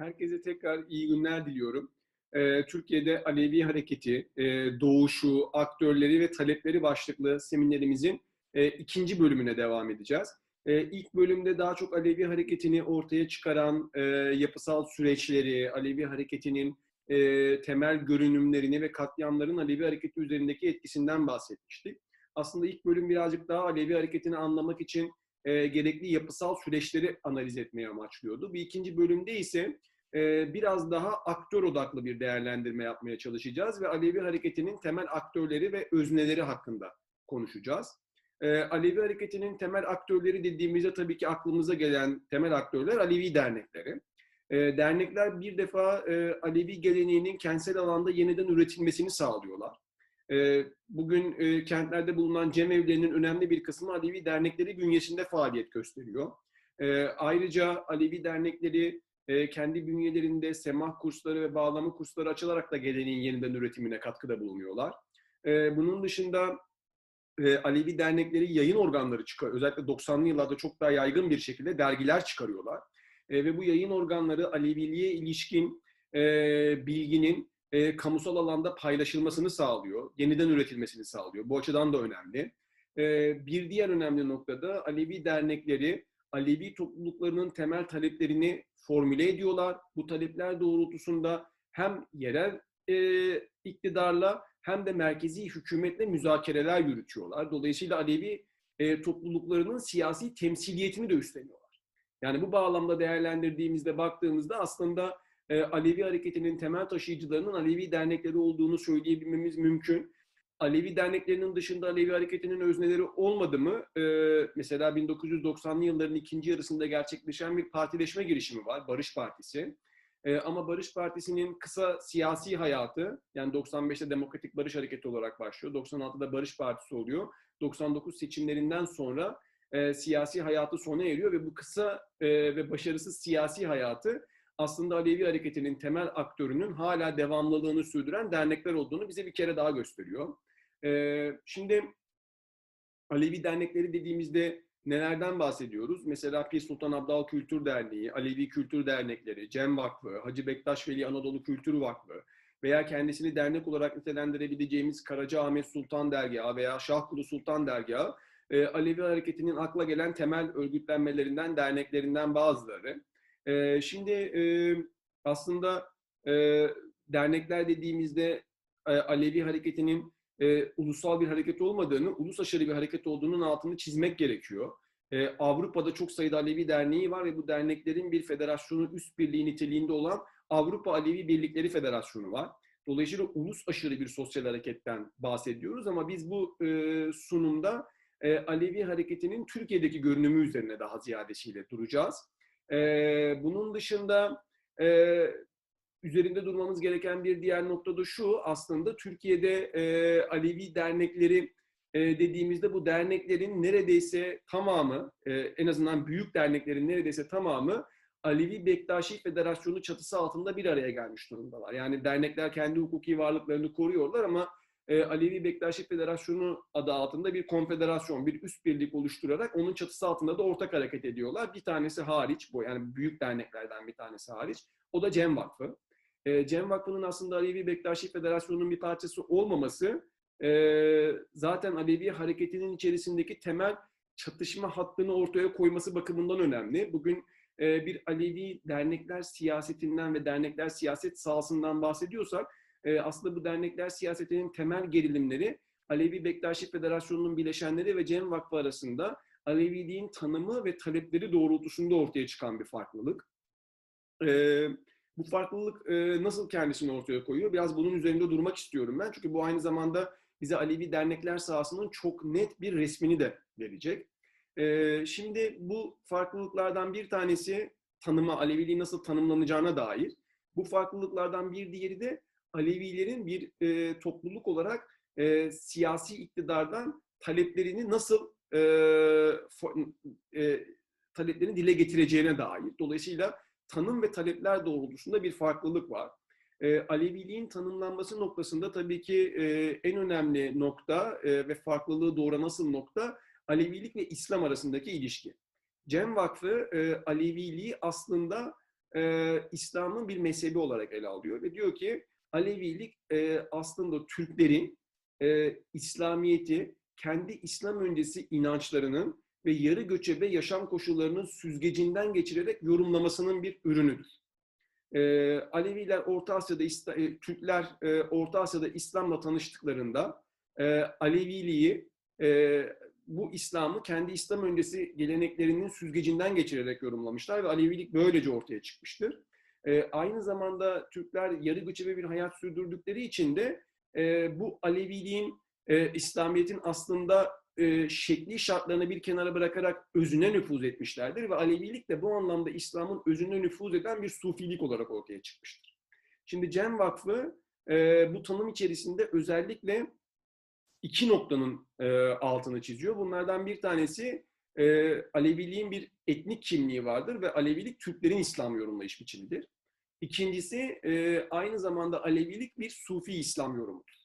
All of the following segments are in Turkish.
Herkese tekrar iyi günler diliyorum. Ee, Türkiye'de Alevi Hareketi, e, doğuşu, aktörleri ve talepleri başlıklı seminerimizin e, ikinci bölümüne devam edeceğiz. E, ilk bölümde daha çok Alevi Hareketi'ni ortaya çıkaran e, yapısal süreçleri, Alevi Hareketi'nin e, temel görünümlerini ve katliamların Alevi Hareketi üzerindeki etkisinden bahsetmiştik. Aslında ilk bölüm birazcık daha Alevi Hareketi'ni anlamak için e, gerekli yapısal süreçleri analiz etmeye amaçlıyordu. Bir ikinci bölümde ise e, biraz daha aktör odaklı bir değerlendirme yapmaya çalışacağız ve Alevi Hareketi'nin temel aktörleri ve özneleri hakkında konuşacağız. E, Alevi Hareketi'nin temel aktörleri dediğimizde tabii ki aklımıza gelen temel aktörler Alevi dernekleri. E, dernekler bir defa e, Alevi geleneğinin kentsel alanda yeniden üretilmesini sağlıyorlar. Bugün e, kentlerde bulunan cemevlerinin önemli bir kısmı Alevi dernekleri bünyesinde faaliyet gösteriyor. Ayrıca Alevi dernekleri e, kendi bünyelerinde semah kursları ve bağlama kursları açılarak da geleneğin yeniden üretimine katkıda bulunuyorlar. E, bunun dışında e, Alevi dernekleri yayın organları çıkıyor. Özellikle 90'lı yıllarda çok daha yaygın bir şekilde dergiler çıkarıyorlar. E, ve bu yayın organları Aleviliğe ilişkin e, bilginin e, kamusal alanda paylaşılmasını sağlıyor, yeniden üretilmesini sağlıyor. Bu açıdan da önemli. Bir diğer önemli noktada Alevi dernekleri Alevi topluluklarının temel taleplerini formüle ediyorlar. Bu talepler doğrultusunda hem yerel e, iktidarla hem de merkezi hükümetle müzakereler yürütüyorlar. Dolayısıyla Alevi e, topluluklarının siyasi temsiliyetini de üstleniyorlar. Yani bu bağlamda değerlendirdiğimizde baktığımızda aslında e, Alevi hareketinin temel taşıyıcılarının Alevi dernekleri olduğunu söyleyebilmemiz mümkün. Alevi derneklerinin dışında Alevi hareketinin özneleri olmadı mı? E, mesela 1990'lı yılların ikinci yarısında gerçekleşen bir partileşme girişimi var, Barış Partisi. E, ama Barış Partisi'nin kısa siyasi hayatı, yani 95'te Demokratik Barış Hareketi olarak başlıyor, 96'da Barış Partisi oluyor. 99 seçimlerinden sonra e, siyasi hayatı sona eriyor ve bu kısa e, ve başarısız siyasi hayatı aslında Alevi hareketinin temel aktörünün hala devamlılığını sürdüren dernekler olduğunu bize bir kere daha gösteriyor. Şimdi Alevi dernekleri dediğimizde nelerden bahsediyoruz? Mesela Pir Sultan Abdal Kültür Derneği, Alevi Kültür Dernekleri, Cem Vakfı, Hacı Bektaş Veli Anadolu Kültür Vakfı veya kendisini dernek olarak nitelendirebileceğimiz Karaca Ahmet Sultan Dergahı veya Şahkulu Sultan Dergahı, Alevi hareketinin akla gelen temel örgütlenmelerinden, derneklerinden bazıları. Şimdi aslında dernekler dediğimizde Alevi hareketinin e, ulusal bir hareket olmadığını, ulus aşırı bir hareket olduğunun altını çizmek gerekiyor. E, Avrupa'da çok sayıda Alevi derneği var ve bu derneklerin bir federasyonu üst birliği niteliğinde olan Avrupa Alevi Birlikleri Federasyonu var. Dolayısıyla ulus aşırı bir sosyal hareketten bahsediyoruz ama biz bu e, sunumda e, Alevi hareketinin Türkiye'deki görünümü üzerine daha ziyadesiyle duracağız. E, bunun dışında e, üzerinde durmamız gereken bir diğer nokta da şu aslında Türkiye'de e, Alevi dernekleri e, dediğimizde bu derneklerin neredeyse tamamı e, en azından büyük derneklerin neredeyse tamamı Alevi Bektaşi Federasyonu çatısı altında bir araya gelmiş durumdalar. Yani dernekler kendi hukuki varlıklarını koruyorlar ama e, Alevi Bektaşi Federasyonu adı altında bir konfederasyon, bir üst birlik oluşturarak onun çatısı altında da ortak hareket ediyorlar. Bir tanesi hariç, bu yani büyük derneklerden bir tanesi hariç, o da Cem Vakfı. E, Cem Vakfı'nın aslında Alevi Bektaşi Federasyonu'nun bir parçası olmaması e, zaten Alevi hareketinin içerisindeki temel çatışma hattını ortaya koyması bakımından önemli. Bugün e, bir Alevi dernekler siyasetinden ve dernekler siyaset sahasından bahsediyorsak e, aslında bu dernekler siyasetinin temel gerilimleri Alevi Bektaşi Federasyonu'nun bileşenleri ve Cem Vakfı arasında Aleviliğin tanımı ve talepleri doğrultusunda ortaya çıkan bir farklılık. Evet bu farklılık e, nasıl kendisini ortaya koyuyor? Biraz bunun üzerinde durmak istiyorum ben. Çünkü bu aynı zamanda bize Alevi dernekler sahasının çok net bir resmini de verecek. E, şimdi bu farklılıklardan bir tanesi tanıma, Aleviliği nasıl tanımlanacağına dair. Bu farklılıklardan bir diğeri de Alevilerin bir e, topluluk olarak e, siyasi iktidardan taleplerini nasıl e, for, e, taleplerini dile getireceğine dair. Dolayısıyla tanım ve talepler doğrultusunda bir farklılık var. E, Aleviliğin tanımlanması noktasında tabii ki e, en önemli nokta e, ve farklılığı doğuran asıl nokta Alevilik ve İslam arasındaki ilişki. Cem Vakfı e, Aleviliği aslında e, İslam'ın bir mezhebi olarak ele alıyor ve diyor ki Alevilik e, aslında Türklerin e, İslamiyeti kendi İslam öncesi inançlarının ve yarı göçebe yaşam koşullarının süzgecinden geçirerek yorumlamasının bir ürünüdür. E, Aleviler Orta Asya'da, e, Türkler e, Orta Asya'da İslam'la tanıştıklarında e, Aleviliği, e, bu İslam'ı kendi İslam öncesi geleneklerinin süzgecinden geçirerek yorumlamışlar ve Alevilik böylece ortaya çıkmıştır. E, aynı zamanda Türkler yarı göçebe bir hayat sürdürdükleri için de e, bu Aleviliğin, e, İslamiyet'in aslında e, şekli şartlarını bir kenara bırakarak özüne nüfuz etmişlerdir ve Alevilik de bu anlamda İslam'ın özüne nüfuz eden bir sufilik olarak ortaya çıkmıştır. Şimdi Cem Vakfı e, bu tanım içerisinde özellikle iki noktanın e, altını çiziyor. Bunlardan bir tanesi e, Aleviliğin bir etnik kimliği vardır ve Alevilik Türklerin İslam yorumlayış biçimidir. İkincisi e, aynı zamanda Alevilik bir Sufi İslam yorumudur.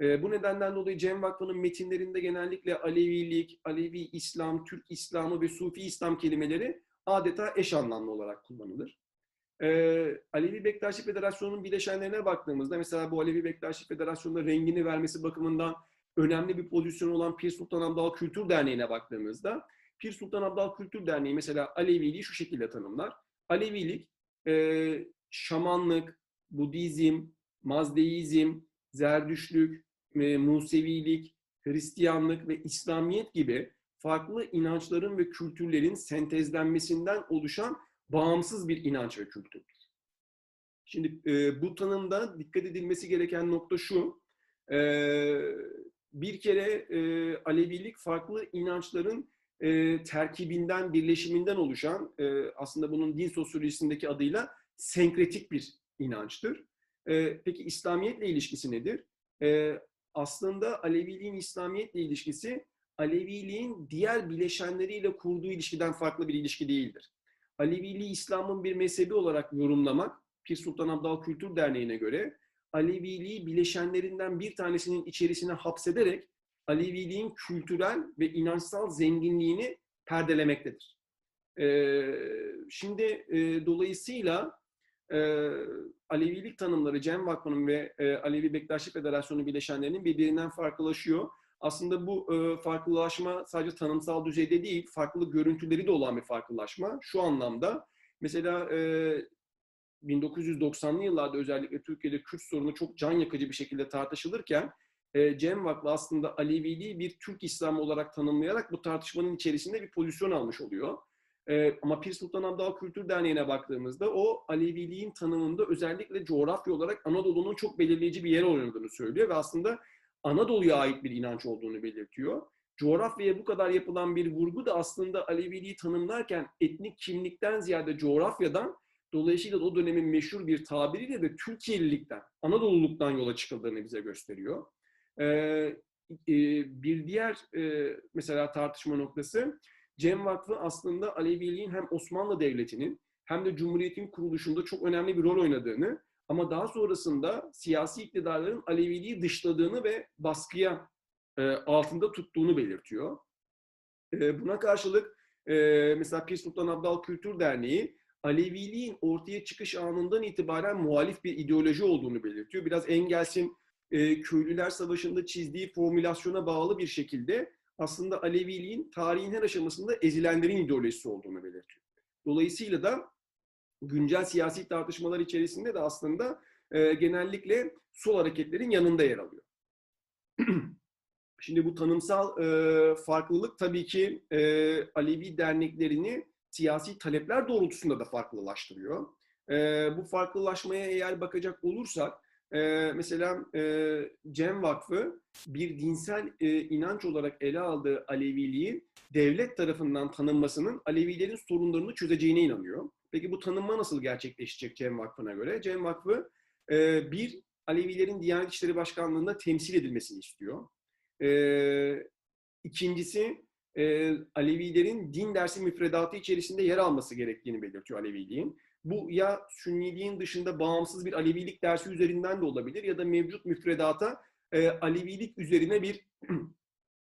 E, bu nedenden dolayı Cem Vakfı'nın metinlerinde genellikle Alevilik, Alevi İslam, Türk İslamı ve Sufi İslam kelimeleri adeta eş anlamlı olarak kullanılır. Ee, Alevi Bektaşi Federasyonu'nun bileşenlerine baktığımızda mesela bu Alevi Bektaşi Federasyonu'na rengini vermesi bakımından önemli bir pozisyon olan Pir Sultan Abdal Kültür Derneği'ne baktığımızda Pir Sultan Abdal Kültür Derneği mesela Aleviliği şu şekilde tanımlar. Alevilik, e, şamanlık, Budizm, Mazdeizm, Zerdüşlük, e, Musevilik, Hristiyanlık ve İslamiyet gibi farklı inançların ve kültürlerin sentezlenmesinden oluşan bağımsız bir inanç ve kültürdür. Şimdi e, bu tanımda dikkat edilmesi gereken nokta şu, e, bir kere e, Alevilik farklı inançların e, terkibinden, birleşiminden oluşan, e, aslında bunun din sosyolojisindeki adıyla senkretik bir inançtır. E, peki İslamiyetle ilişkisi nedir? E, aslında Aleviliğin İslamiyetle ilişkisi, Aleviliğin diğer bileşenleriyle kurduğu ilişkiden farklı bir ilişki değildir. Aleviliği İslam'ın bir mezhebi olarak yorumlamak, Pir Sultan Abdal Kültür Derneği'ne göre Aleviliği bileşenlerinden bir tanesinin içerisine hapsederek Aleviliğin kültürel ve inançsal zenginliğini perdelemektedir. Ee, şimdi e, dolayısıyla e, Alevilik tanımları Cem Vakfı'nın ve e, Alevi Bektaşi Federasyonu bileşenlerinin birbirinden farklılaşıyor. Aslında bu e, farklılaşma sadece tanımsal düzeyde değil, farklı görüntüleri de olan bir farklılaşma. Şu anlamda mesela e, 1990'lı yıllarda özellikle Türkiye'de Kürt sorunu çok can yakıcı bir şekilde tartışılırken e, Cem Vakfı aslında Aleviliği bir Türk İslamı olarak tanımlayarak bu tartışmanın içerisinde bir pozisyon almış oluyor. E, ama Pir Sultan Abdal Kültür Derneği'ne baktığımızda o Aleviliğin tanımında özellikle coğrafya olarak Anadolu'nun çok belirleyici bir yer oynadığını söylüyor ve aslında Anadolu'ya ait bir inanç olduğunu belirtiyor. Coğrafyaya bu kadar yapılan bir vurgu da aslında Aleviliği tanımlarken etnik kimlikten ziyade coğrafyadan Dolayısıyla o dönemin meşhur bir tabiriyle de Türkiye'lilikten, Anadolu'luktan yola çıkıldığını bize gösteriyor. Ee, e, bir diğer e, mesela tartışma noktası, Cem Vakfı aslında Aleviliğin hem Osmanlı Devleti'nin hem de Cumhuriyet'in kuruluşunda çok önemli bir rol oynadığını ama daha sonrasında siyasi iktidarların Aleviliği dışladığını ve baskıya e, altında tuttuğunu belirtiyor. E, buna karşılık e, mesela Pir Sultan Abdal Kültür Derneği Aleviliğin ortaya çıkış anından itibaren muhalif bir ideoloji olduğunu belirtiyor. Biraz Engels'in e, Köylüler Savaşı'nda çizdiği formülasyona bağlı bir şekilde aslında Aleviliğin tarihin her aşamasında ezilenlerin ideolojisi olduğunu belirtiyor. Dolayısıyla da güncel siyasi tartışmalar içerisinde de aslında e, genellikle sol hareketlerin yanında yer alıyor. Şimdi bu tanımsal e, farklılık tabii ki e, Alevi derneklerini siyasi talepler doğrultusunda da farklılaştırıyor. E, bu farklılaşmaya eğer bakacak olursak, e, mesela e, Cem Vakfı bir dinsel e, inanç olarak ele aldığı Aleviliği devlet tarafından tanınmasının Alevilerin sorunlarını çözeceğine inanıyor. Peki bu tanınma nasıl gerçekleşecek Cem Vakfı'na göre? Cem Vakfı e, bir, Alevilerin Diyanet İşleri Başkanlığı'nda temsil edilmesini istiyor. E, ikincisi, e, Alevilerin din dersi müfredatı içerisinde yer alması gerektiğini belirtiyor Aleviliğin. Bu ya Sünniliğin dışında bağımsız bir Alevilik dersi üzerinden de olabilir ya da mevcut müfredata e, Alevilik üzerine bir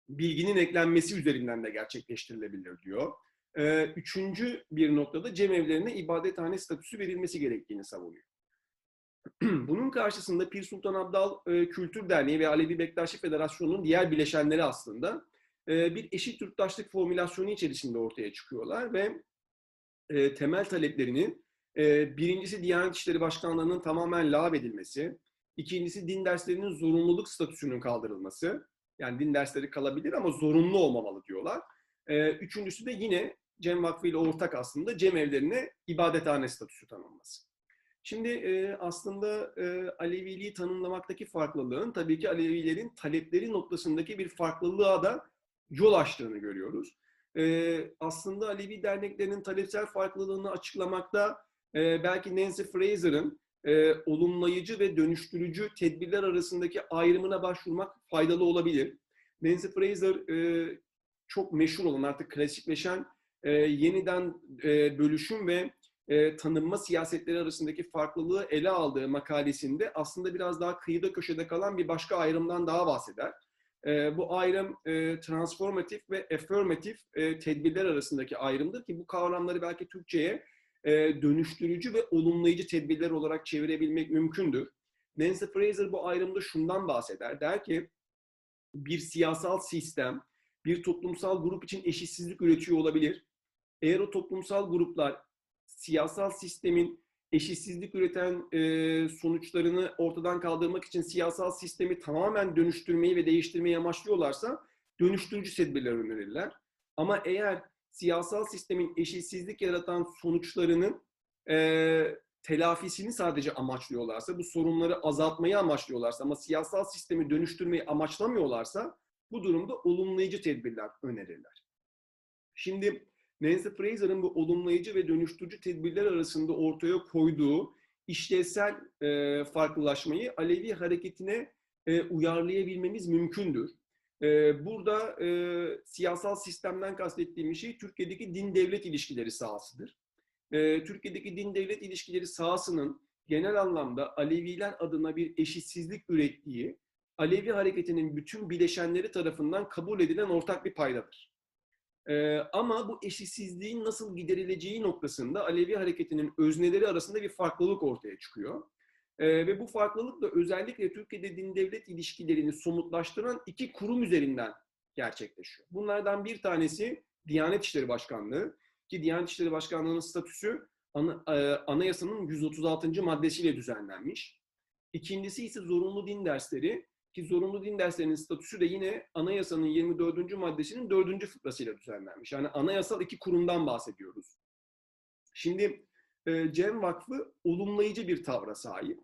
bilginin eklenmesi üzerinden de gerçekleştirilebilir diyor. e, üçüncü bir noktada cemevlerine ibadethane statüsü verilmesi gerektiğini savunuyor. Bunun karşısında Pir Sultan Abdal e, Kültür Derneği ve Alevi Bektaşi Federasyonu'nun diğer bileşenleri aslında e, bir eşit yurttaşlık formülasyonu içerisinde ortaya çıkıyorlar ve e, temel taleplerinin e, birincisi Diyanet İşleri Başkanlığı'nın tamamen lağvedilmesi, ikincisi din derslerinin zorunluluk statüsünün kaldırılması, yani din dersleri kalabilir ama zorunlu olmamalı diyorlar. E, üçüncüsü de yine Cem Vakfı ile ortak aslında Cem evlerine ibadethane statüsü tanınması. Şimdi e, aslında e, Aleviliği tanımlamaktaki farklılığın tabii ki Alevilerin talepleri noktasındaki bir farklılığa da yol açtığını görüyoruz. E, aslında Alevi derneklerinin talepsel farklılığını açıklamakta e, belki Nancy Fraser'ın e, olumlayıcı ve dönüştürücü tedbirler arasındaki ayrımına başvurmak faydalı olabilir. Nancy Fraser e, çok meşhur olan artık klasikleşen e, yeniden e, bölüşüm ve e, tanınma siyasetleri arasındaki farklılığı ele aldığı makalesinde aslında biraz daha kıyıda köşede kalan bir başka ayrımdan daha bahseder. E, bu ayrım e, transformatif ve affirmatif e, tedbirler arasındaki ayrımdır ki bu kavramları belki Türkçe'ye e, dönüştürücü ve olumlayıcı tedbirler olarak çevirebilmek mümkündür. Nancy Fraser bu ayrımda şundan bahseder. Der ki bir siyasal sistem bir toplumsal grup için eşitsizlik üretiyor olabilir. Eğer o toplumsal gruplar siyasal sistemin eşitsizlik üreten e, sonuçlarını ortadan kaldırmak için siyasal sistemi tamamen dönüştürmeyi ve değiştirmeyi amaçlıyorlarsa dönüştürücü tedbirler önerirler. Ama eğer siyasal sistemin eşitsizlik yaratan sonuçlarının e, telafisini sadece amaçlıyorlarsa, bu sorunları azaltmayı amaçlıyorlarsa ama siyasal sistemi dönüştürmeyi amaçlamıyorlarsa bu durumda olumlayıcı tedbirler önerirler. Şimdi Nancy Fraser'ın bu olumlayıcı ve dönüştürücü tedbirler arasında ortaya koyduğu işlevsel e, farklılaşmayı Alevi hareketine e, uyarlayabilmemiz mümkündür. E, burada e, siyasal sistemden kastettiğim şey Türkiye'deki din-devlet ilişkileri sahasıdır. E, Türkiye'deki din-devlet ilişkileri sahasının genel anlamda Aleviler adına bir eşitsizlik ürettiği, Alevi hareketinin bütün bileşenleri tarafından kabul edilen ortak bir paydadır. Ee, ama bu eşitsizliğin nasıl giderileceği noktasında Alevi hareketinin özneleri arasında bir farklılık ortaya çıkıyor. Ee, ve bu farklılık da özellikle Türkiye'de din-devlet ilişkilerini somutlaştıran iki kurum üzerinden gerçekleşiyor. Bunlardan bir tanesi Diyanet İşleri Başkanlığı ki Diyanet İşleri Başkanlığı'nın statüsü ana, e, anayasanın 136. maddesiyle düzenlenmiş. İkincisi ise zorunlu din dersleri ki zorunlu din derslerinin statüsü de yine anayasanın 24. maddesinin 4. fıkrasıyla düzenlenmiş. Yani anayasal iki kurumdan bahsediyoruz. Şimdi Cem Vakfı olumlayıcı bir tavra sahip.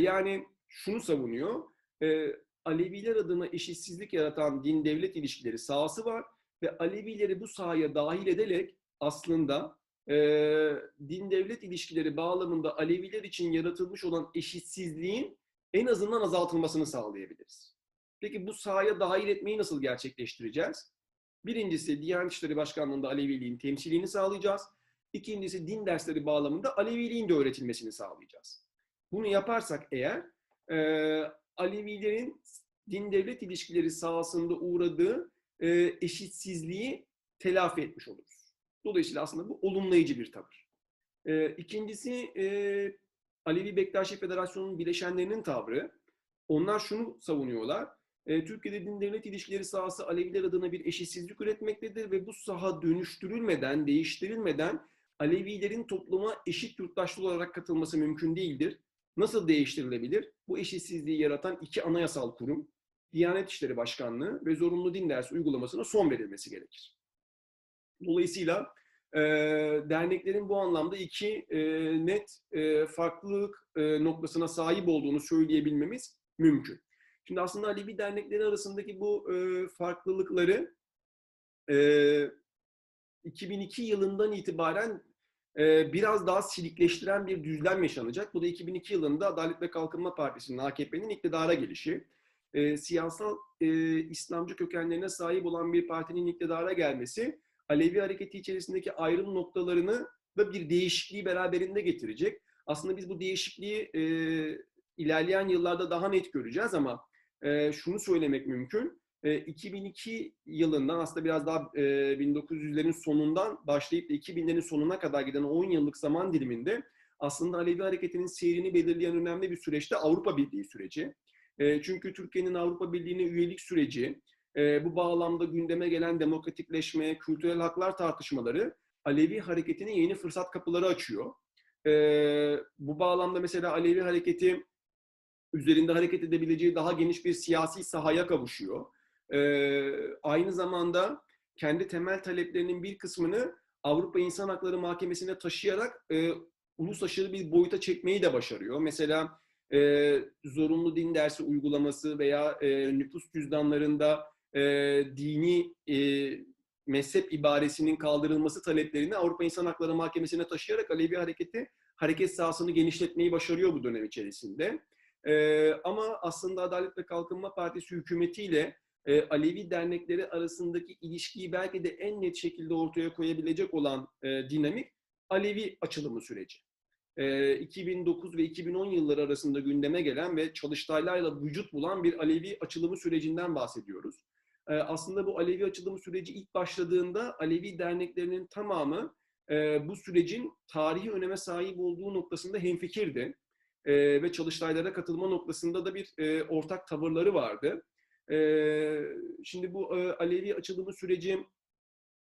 Yani şunu savunuyor. E, Aleviler adına eşitsizlik yaratan din-devlet ilişkileri sahası var ve Alevileri bu sahaya dahil ederek aslında din-devlet ilişkileri bağlamında Aleviler için yaratılmış olan eşitsizliğin en azından azaltılmasını sağlayabiliriz. Peki bu sahaya dahil etmeyi nasıl gerçekleştireceğiz? Birincisi Diyanet İşleri Başkanlığı'nda Aleviliğin temsilini sağlayacağız. İkincisi din dersleri bağlamında Aleviliğin de öğretilmesini sağlayacağız. Bunu yaparsak eğer e, Alevilerin din-devlet ilişkileri sahasında uğradığı e, eşitsizliği telafi etmiş oluruz. Dolayısıyla aslında bu olumlayıcı bir tavır. E, ikincisi e, Alevi Bektaşi Federasyonu'nun bileşenlerinin tavrı. Onlar şunu savunuyorlar. E, Türkiye'de din devlet ilişkileri sahası Aleviler adına bir eşitsizlik üretmektedir ve bu saha dönüştürülmeden, değiştirilmeden Alevilerin topluma eşit yurttaşlı olarak katılması mümkün değildir. Nasıl değiştirilebilir? Bu eşitsizliği yaratan iki anayasal kurum, Diyanet İşleri Başkanlığı ve zorunlu din dersi uygulamasına son verilmesi gerekir. Dolayısıyla e, derneklerin bu anlamda iki e, net e, farklılık e, noktasına sahip olduğunu söyleyebilmemiz mümkün. Şimdi aslında Alevi dernekleri arasındaki bu e, farklılıkları e, 2002 yılından itibaren biraz daha silikleştiren bir düzlem yaşanacak. Bu da 2002 yılında Adalet ve Kalkınma Partisi'nin, AKP'nin iktidara gelişi. E, siyasal e, İslamcı kökenlerine sahip olan bir partinin iktidara gelmesi Alevi hareketi içerisindeki ayrım noktalarını da bir değişikliği beraberinde getirecek. Aslında biz bu değişikliği e, ilerleyen yıllarda daha net göreceğiz ama e, şunu söylemek mümkün. E, 2002 yılından aslında biraz daha e, 1900'lerin sonundan başlayıp da 2000'lerin sonuna kadar giden 10 yıllık zaman diliminde aslında Alevi hareketinin seyrini belirleyen önemli bir süreçte Avrupa Birliği süreci. Çünkü Türkiye'nin Avrupa Birliği'ne üyelik süreci, bu bağlamda gündeme gelen demokratikleşme, kültürel haklar tartışmaları Alevi hareketine yeni fırsat kapıları açıyor. Bu bağlamda mesela Alevi hareketi üzerinde hareket edebileceği daha geniş bir siyasi sahaya kavuşuyor. Aynı zamanda kendi temel taleplerinin bir kısmını Avrupa İnsan Hakları Mahkemesi'ne taşıyarak e, uluslararası bir boyuta çekmeyi de başarıyor. Mesela e, zorunlu din dersi uygulaması veya e, nüfus cüzdanlarında e, dini e, mezhep ibaresinin kaldırılması taleplerini Avrupa İnsan Hakları Mahkemesi'ne taşıyarak Alevi hareketi hareket sahasını genişletmeyi başarıyor bu dönem içerisinde. E, ama aslında Adalet ve Kalkınma Partisi hükümetiyle e, Alevi dernekleri arasındaki ilişkiyi belki de en net şekilde ortaya koyabilecek olan e, dinamik Alevi açılımı süreci. E, 2009 ve 2010 yılları arasında gündeme gelen ve çalıştaylarla vücut bulan bir Alevi açılımı sürecinden bahsediyoruz. E, aslında bu Alevi açılımı süreci ilk başladığında Alevi derneklerinin tamamı e, bu sürecin tarihi öneme sahip olduğu noktasında hemfikirdi. E, ve çalıştaylara katılma noktasında da bir e, ortak tavırları vardı. Şimdi bu Alevi açılımı süreci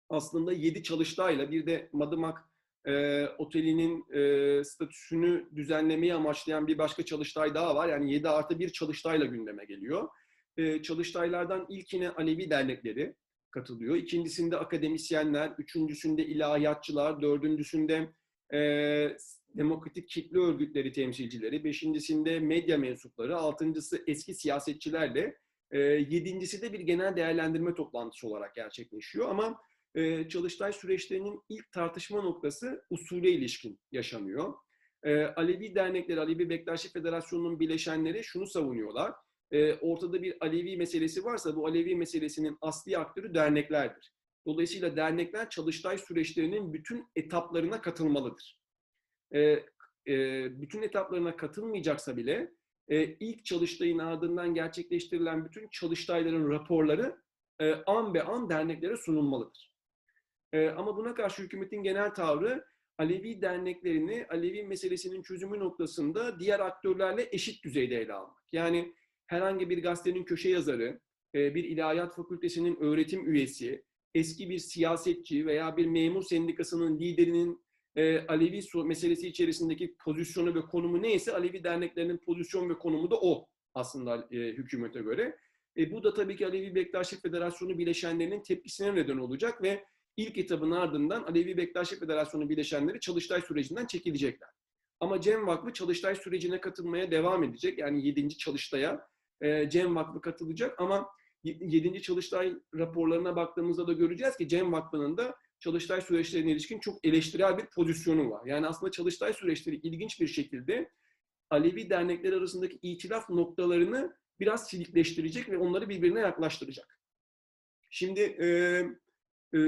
aslında 7 çalıştayla bir de Madımak e, otelinin e, statüsünü düzenlemeyi amaçlayan bir başka çalıştay daha var. Yani 7 artı bir çalıştayla gündeme geliyor. E, çalıştaylardan ilkine Alevi dernekleri katılıyor. İkincisinde akademisyenler, üçüncüsünde ilahiyatçılar, dördüncüsünde e, demokratik kitle örgütleri temsilcileri, beşincisinde medya mensupları, altıncısı eski siyasetçilerle, e, yedincisi de bir genel değerlendirme toplantısı olarak gerçekleşiyor. Ama e, çalıştay süreçlerinin ilk tartışma noktası usule ilişkin yaşanıyor. E, Alevi dernekleri, Alevi Bektaşi Federasyonu'nun bileşenleri şunu savunuyorlar. E, ortada bir Alevi meselesi varsa bu Alevi meselesinin asli aktörü derneklerdir. Dolayısıyla dernekler çalıştay süreçlerinin bütün etaplarına katılmalıdır. E, e, bütün etaplarına katılmayacaksa bile e, ilk çalıştayın ardından gerçekleştirilen bütün çalıştayların raporları e, an be an derneklere sunulmalıdır. E, ama buna karşı hükümetin genel tavrı Alevi derneklerini Alevi meselesinin çözümü noktasında diğer aktörlerle eşit düzeyde ele almak. Yani herhangi bir gazetenin köşe yazarı, e, bir ilahiyat fakültesinin öğretim üyesi, eski bir siyasetçi veya bir memur sendikasının liderinin e, Alevi meselesi içerisindeki pozisyonu ve konumu neyse Alevi derneklerinin pozisyon ve konumu da o aslında e, hükümete göre. E, bu da tabii ki Alevi Bektaşlık Federasyonu bileşenlerinin tepkisine neden olacak ve ilk etabın ardından Alevi Bektaşlık Federasyonu bileşenleri Çalıştay sürecinden çekilecekler. Ama Cem Vakfı Çalıştay sürecine katılmaya devam edecek. Yani 7. Çalıştay'a e, Cem Vakfı katılacak ama 7. Çalıştay raporlarına baktığımızda da göreceğiz ki Cem Vakfı'nın da Çalıştay süreçlerine ilişkin çok eleştirel bir pozisyonu var. Yani aslında Çalıştay süreçleri ilginç bir şekilde Alevi dernekler arasındaki itilaf noktalarını biraz silikleştirecek ve onları birbirine yaklaştıracak. Şimdi e, e,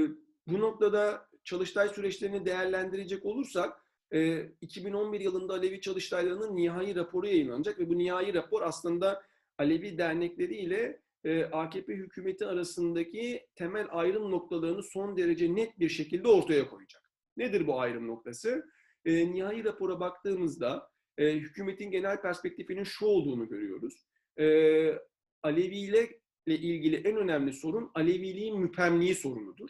bu noktada Çalıştay süreçlerini değerlendirecek olursak e, 2011 yılında Alevi Çalıştaylarının nihai raporu yayınlanacak ve bu nihai rapor aslında Alevi dernekleri ile AKP hükümeti arasındaki temel ayrım noktalarını son derece net bir şekilde ortaya koyacak. Nedir bu ayrım noktası? E, nihai rapora baktığımızda e, hükümetin genel perspektifinin şu olduğunu görüyoruz. E, Alevi ile ilgili en önemli sorun Aleviliğin müpemliği sorunudur.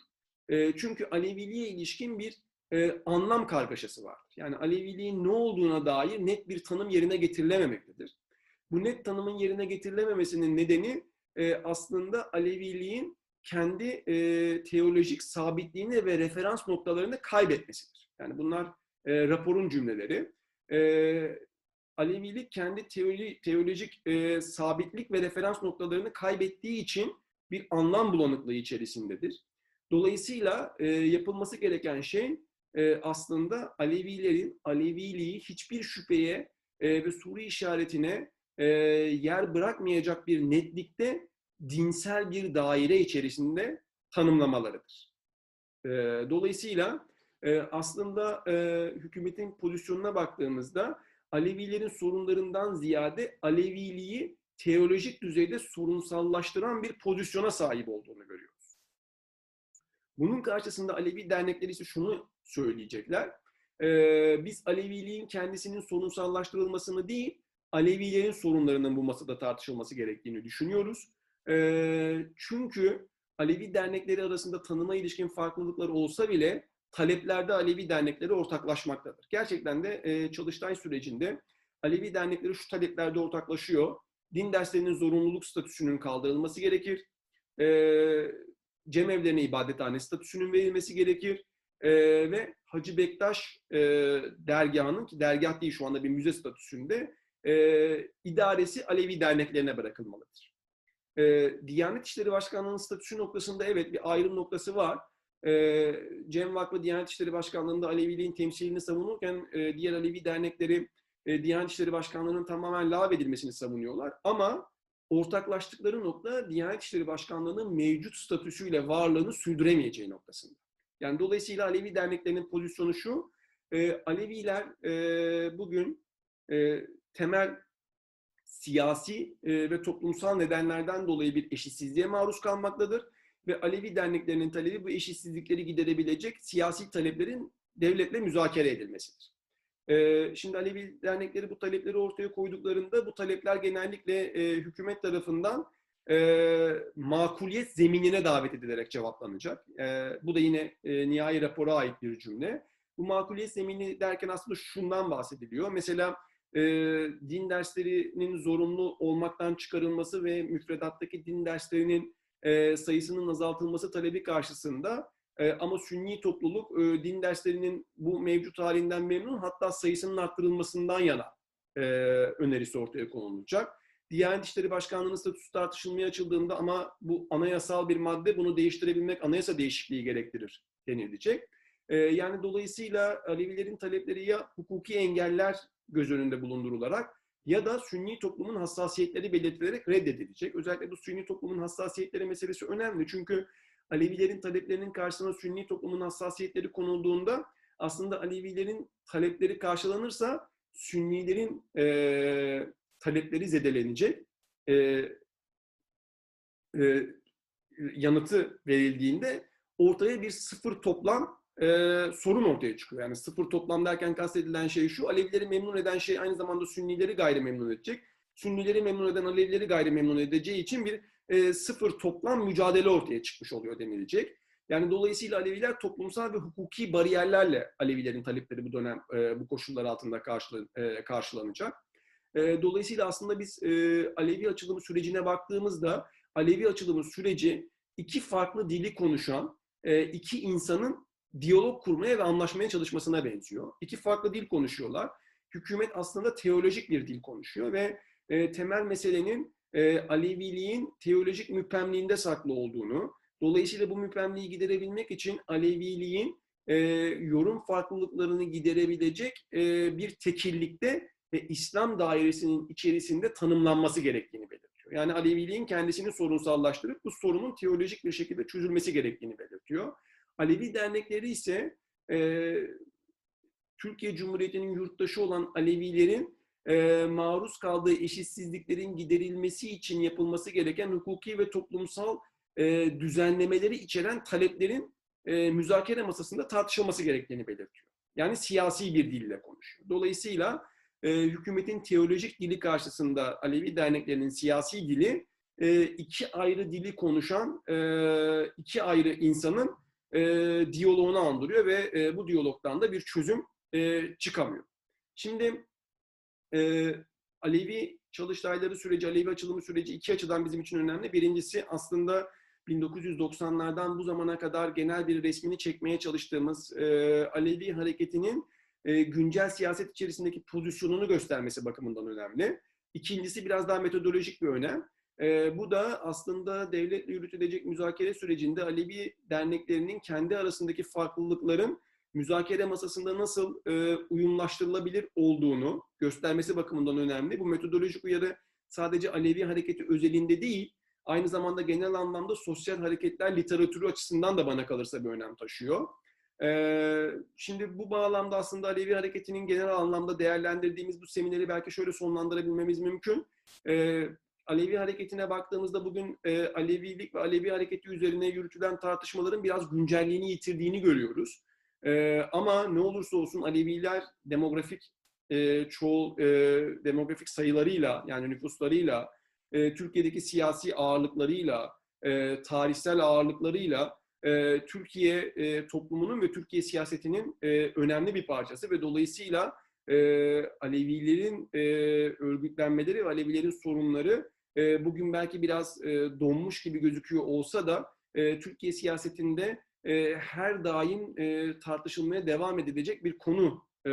E, çünkü Aleviliğe ilişkin bir e, anlam kargaşası vardır. Yani Aleviliğin ne olduğuna dair net bir tanım yerine getirilememektedir. Bu net tanımın yerine getirilememesinin nedeni e, aslında Aleviliğin kendi e, teolojik sabitliğini ve referans noktalarını kaybetmesidir. Yani bunlar e, raporun cümleleri. Alevilik kendi teolojik sabitlik ve referans noktalarını kaybettiği için bir anlam bulanıklığı içerisindedir. Dolayısıyla yapılması gereken şey aslında Alevilerin Aleviliği hiçbir şüpheye ve soru işaretine e, yer bırakmayacak bir netlikte dinsel bir daire içerisinde tanımlamalarıdır. E, dolayısıyla e, aslında e, hükümetin pozisyonuna baktığımızda Alevilerin sorunlarından ziyade Aleviliği teolojik düzeyde sorunsallaştıran bir pozisyona sahip olduğunu görüyoruz. Bunun karşısında Alevi dernekleri ise şunu söyleyecekler. Ee, biz Aleviliğin kendisinin sorunsallaştırılmasını değil, Alevilerin sorunlarının bu masada tartışılması gerektiğini düşünüyoruz. Ee, çünkü Alevi dernekleri arasında tanıma ilişkin farklılıklar olsa bile taleplerde Alevi dernekleri ortaklaşmaktadır. Gerçekten de e, Çalıştay sürecinde Alevi dernekleri şu taleplerde ortaklaşıyor. Din derslerinin zorunluluk statüsünün kaldırılması gerekir. E, cemevlerine ibadethane statüsünün verilmesi gerekir. E, ve Hacı Bektaş e, dergahının, ki dergah değil şu anda bir müze statüsünde, e, idaresi Alevi derneklerine bırakılmalıdır. E, Diyanet İşleri Başkanlığı'nın statüsü noktasında evet bir ayrım noktası var. E, Cem Vakfı Diyanet İşleri Başkanlığı'nda Aleviliğin temsilini savunurken e, diğer Alevi dernekleri e, Diyanet İşleri Başkanlığı'nın tamamen lağvedilmesini savunuyorlar. Ama ortaklaştıkları nokta Diyanet İşleri Başkanlığı'nın mevcut statüsüyle varlığını sürdüremeyeceği noktasında. Yani dolayısıyla Alevi derneklerinin pozisyonu şu, e, Aleviler e, bugün e, temel siyasi e, ve toplumsal nedenlerden dolayı bir eşitsizliğe maruz kalmaktadır ve Alevi derneklerinin talebi bu eşitsizlikleri giderebilecek siyasi taleplerin devletle müzakere edilmesidir. Ee, şimdi Alevi dernekleri bu talepleri ortaya koyduklarında bu talepler genellikle e, hükümet tarafından e, makuliyet zeminine davet edilerek cevaplanacak. E, bu da yine e, nihai rapora ait bir cümle. Bu makuliyet zemini derken aslında şundan bahsediliyor. Mesela e, din derslerinin zorunlu olmaktan çıkarılması ve müfredattaki din derslerinin e, sayısının azaltılması talebi karşısında e, ama Sünni topluluk e, din derslerinin bu mevcut halinden memnun hatta sayısının arttırılmasından yana e, önerisi ortaya konulacak. Diyanet İşleri Başkanlığı'nın statüsü tartışılmaya açıldığında ama bu anayasal bir madde bunu değiştirebilmek anayasa değişikliği gerektirir denilecek. E, yani dolayısıyla Alevilerin talepleri ya hukuki engeller göz önünde bulundurularak ya da Sünni toplumun hassasiyetleri belirtilerek reddedilecek. Özellikle bu Sünni toplumun hassasiyetleri meselesi önemli. Çünkü Alevilerin taleplerinin karşısına Sünni toplumun hassasiyetleri konulduğunda aslında Alevilerin talepleri karşılanırsa Sünnilerin e, talepleri zedelenecek. E, e, yanıtı verildiğinde ortaya bir sıfır toplam e, sorun ortaya çıkıyor. Yani sıfır toplam derken kastedilen şey şu, Alevileri memnun eden şey aynı zamanda Sünnileri gayrimemnun edecek. Sünnileri memnun eden Alevileri gayrimemnun edeceği için bir e, sıfır toplam mücadele ortaya çıkmış oluyor denilecek. Yani dolayısıyla Aleviler toplumsal ve hukuki bariyerlerle Alevilerin talepleri bu dönem e, bu koşullar altında karşılan, e, karşılanacak. E, dolayısıyla aslında biz e, Alevi açılımı sürecine baktığımızda Alevi açılımı süreci iki farklı dili konuşan e, iki insanın diyalog kurmaya ve anlaşmaya çalışmasına benziyor. İki farklı dil konuşuyorlar. Hükümet aslında teolojik bir dil konuşuyor ve e, temel meselenin e, Aleviliğin teolojik müpemliğinde saklı olduğunu, dolayısıyla bu müpemliği giderebilmek için Aleviliğin e, yorum farklılıklarını giderebilecek e, bir tekillikte ve İslam dairesinin içerisinde tanımlanması gerektiğini belirtiyor. Yani Aleviliğin kendisini sorunsallaştırıp bu sorunun teolojik bir şekilde çözülmesi gerektiğini belirtiyor. Alevi dernekleri ise e, Türkiye Cumhuriyeti'nin yurttaşı olan Alevilerin e, maruz kaldığı eşitsizliklerin giderilmesi için yapılması gereken hukuki ve toplumsal e, düzenlemeleri içeren taleplerin e, müzakere masasında tartışılması gerektiğini belirtiyor. Yani siyasi bir dille konuşuyor. Dolayısıyla e, hükümetin teolojik dili karşısında Alevi derneklerinin siyasi dili e, iki ayrı dili konuşan e, iki ayrı insanın e, diyaloğunu andırıyor ve e, bu diyalogdan da bir çözüm e, çıkamıyor. Şimdi e, Alevi çalıştayları süreci, Alevi açılımı süreci iki açıdan bizim için önemli. Birincisi aslında 1990'lardan bu zamana kadar genel bir resmini çekmeye çalıştığımız e, Alevi hareketinin e, güncel siyaset içerisindeki pozisyonunu göstermesi bakımından önemli. İkincisi biraz daha metodolojik bir önem. E, bu da aslında devletle yürütülecek müzakere sürecinde Alevi derneklerinin kendi arasındaki farklılıkların müzakere masasında nasıl e, uyumlaştırılabilir olduğunu göstermesi bakımından önemli. Bu metodolojik uyarı sadece Alevi hareketi özelinde değil, aynı zamanda genel anlamda sosyal hareketler literatürü açısından da bana kalırsa bir önem taşıyor. Ee, şimdi bu bağlamda aslında Alevi hareketinin genel anlamda değerlendirdiğimiz bu semineri belki şöyle sonlandırabilmemiz mümkün. Ee, Alevi hareketine baktığımızda bugün e, Alevilik ve Alevi hareketi üzerine yürütülen tartışmaların biraz güncelliğini yitirdiğini görüyoruz. E, ama ne olursa olsun Aleviler demografik e, çoğul e, demografik sayılarıyla yani nüfuslarıyla, e, Türkiye'deki siyasi ağırlıklarıyla, e, tarihsel ağırlıklarıyla e, Türkiye e, toplumunun ve Türkiye siyasetinin e, önemli bir parçası ve dolayısıyla e, Alevilerin e, örgütlenmeleri ve Alevilerin sorunları e, bugün belki biraz e, donmuş gibi gözüküyor olsa da e, Türkiye siyasetinde e, her daim e, tartışılmaya devam edilecek bir konu e,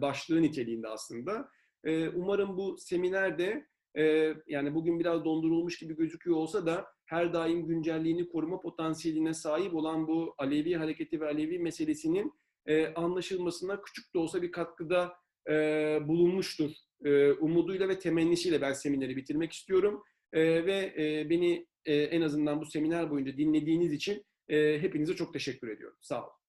başlığı niteliğinde aslında. E, umarım bu seminerde e, yani bugün biraz dondurulmuş gibi gözüküyor olsa da her daim güncelliğini koruma potansiyeline sahip olan bu Alevi hareketi ve Alevi meselesinin e, anlaşılmasına küçük de olsa bir katkıda e, bulunmuştur. E, umuduyla ve temennisiyle ben semineri bitirmek istiyorum. E, ve e, beni e, en azından bu seminer boyunca dinlediğiniz için e, hepinize çok teşekkür ediyorum. Sağ olun.